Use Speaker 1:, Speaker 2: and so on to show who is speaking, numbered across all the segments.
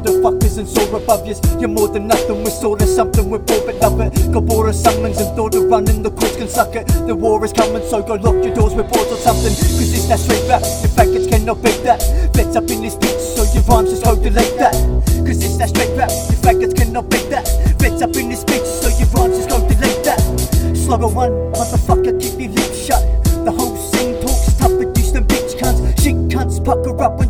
Speaker 1: the fuckers and soar above yous. You're more than nothing, we're sort of something, we're bored but love it. Gabora summons and thought of running, the courts can suck it. The war is coming, so go lock your doors, we're or something. Cause it's that straight rap, the faggots cannot beat that. Vets up in this bitch, so your rhymes just hope delete that. Cause it's that straight rap, the faggots cannot beat that. Vets up in this bitch, so your rhymes just go delete that. Slugger one, motherfucker, keep your lips shut. The whole scene talks tough, but you them bitch cunts. Shit cunts, pucker up when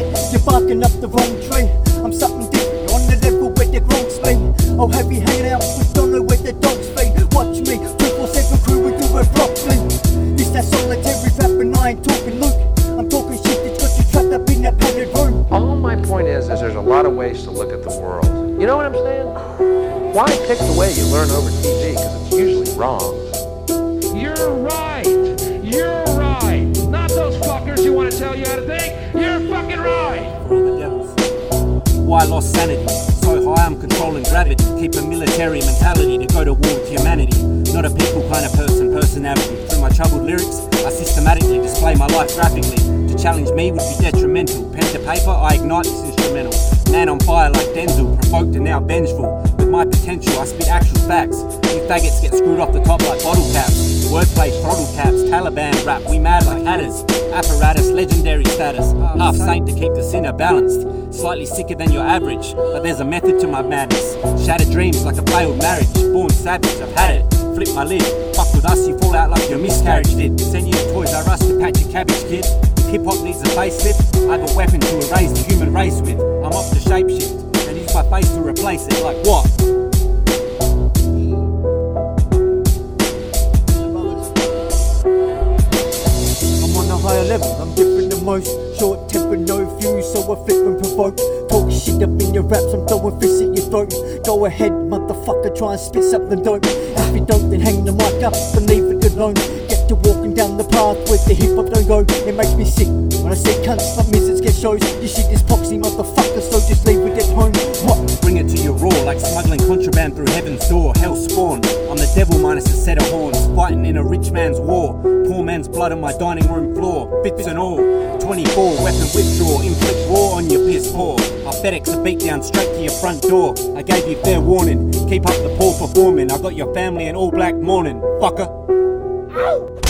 Speaker 1: Fucking faggot, you're barking up the wrong tree. I'm something different on the level where the gronks be. Oh, have you hanging out with Donna where the dogs be? Watch me, 247 crew, we do it properly. It's that solitary rap, and I ain't talking Luke. I'm talking shit that's got you trapped up in that padded room.
Speaker 2: All my point is, is there's a lot of ways to look at the world. You know what I'm saying? Why pick the way you learn over TV? Because it's usually wrong.
Speaker 3: You're right. You're right. Not those fuckers who want to tell you how to think.
Speaker 4: Why lost sanity? So high I'm controlling gravity. Keep a military mentality to go to war with humanity. Not a people kind of person, personality. Through my troubled lyrics, I systematically display my life graphically. To challenge me would be detrimental. Pen to paper, I ignite this instrumental. Man on fire like Denzel, provoked and now vengeful. With my potential, I spit actual facts. You faggots get screwed off the top like bottle caps. Wordplay, throttle caps, Taliban rap, we mad like hatters. Apparatus, legendary status. Half saint to keep the sinner balanced. Slightly sicker than your average, but there's a method to my madness. Shattered dreams like a failed marriage. Born savage, I've had it. Flip my lid. Fuck with us, you fall out like your miscarriage did. Send you to Toys R Us to patch your cabbage, kid. Hip hop needs a facelift, I have a weapon to erase the human race with. I'm off to shapeshift and use my face to replace it. Like what?
Speaker 1: Level, I'm different than most. Short temper, no fuse, so I flip and provoke. Talk shit up in your raps, I'm throwing fists at your throat. Go ahead, motherfucker, try and spit something dope. If you don't, then hang the mic up and leave it alone. Get to walking down the path where the hip hop don't go. It makes me sick when I see cunts like misses get shows. Your shit is poxy, motherfucker, so just leave
Speaker 4: smuggling contraband through heaven's door. Hell spawn. I'm the devil minus a set of horns. Fighting in a rich man's war. Poor man's blood on my dining room floor. Bits and all. 24, weapon withdraw. Inflict war on your piss poor. I FedEx a beat down straight to your front door. I gave you fair warning. Keep up the poor performing. I got your family in all black mourning. Fucker.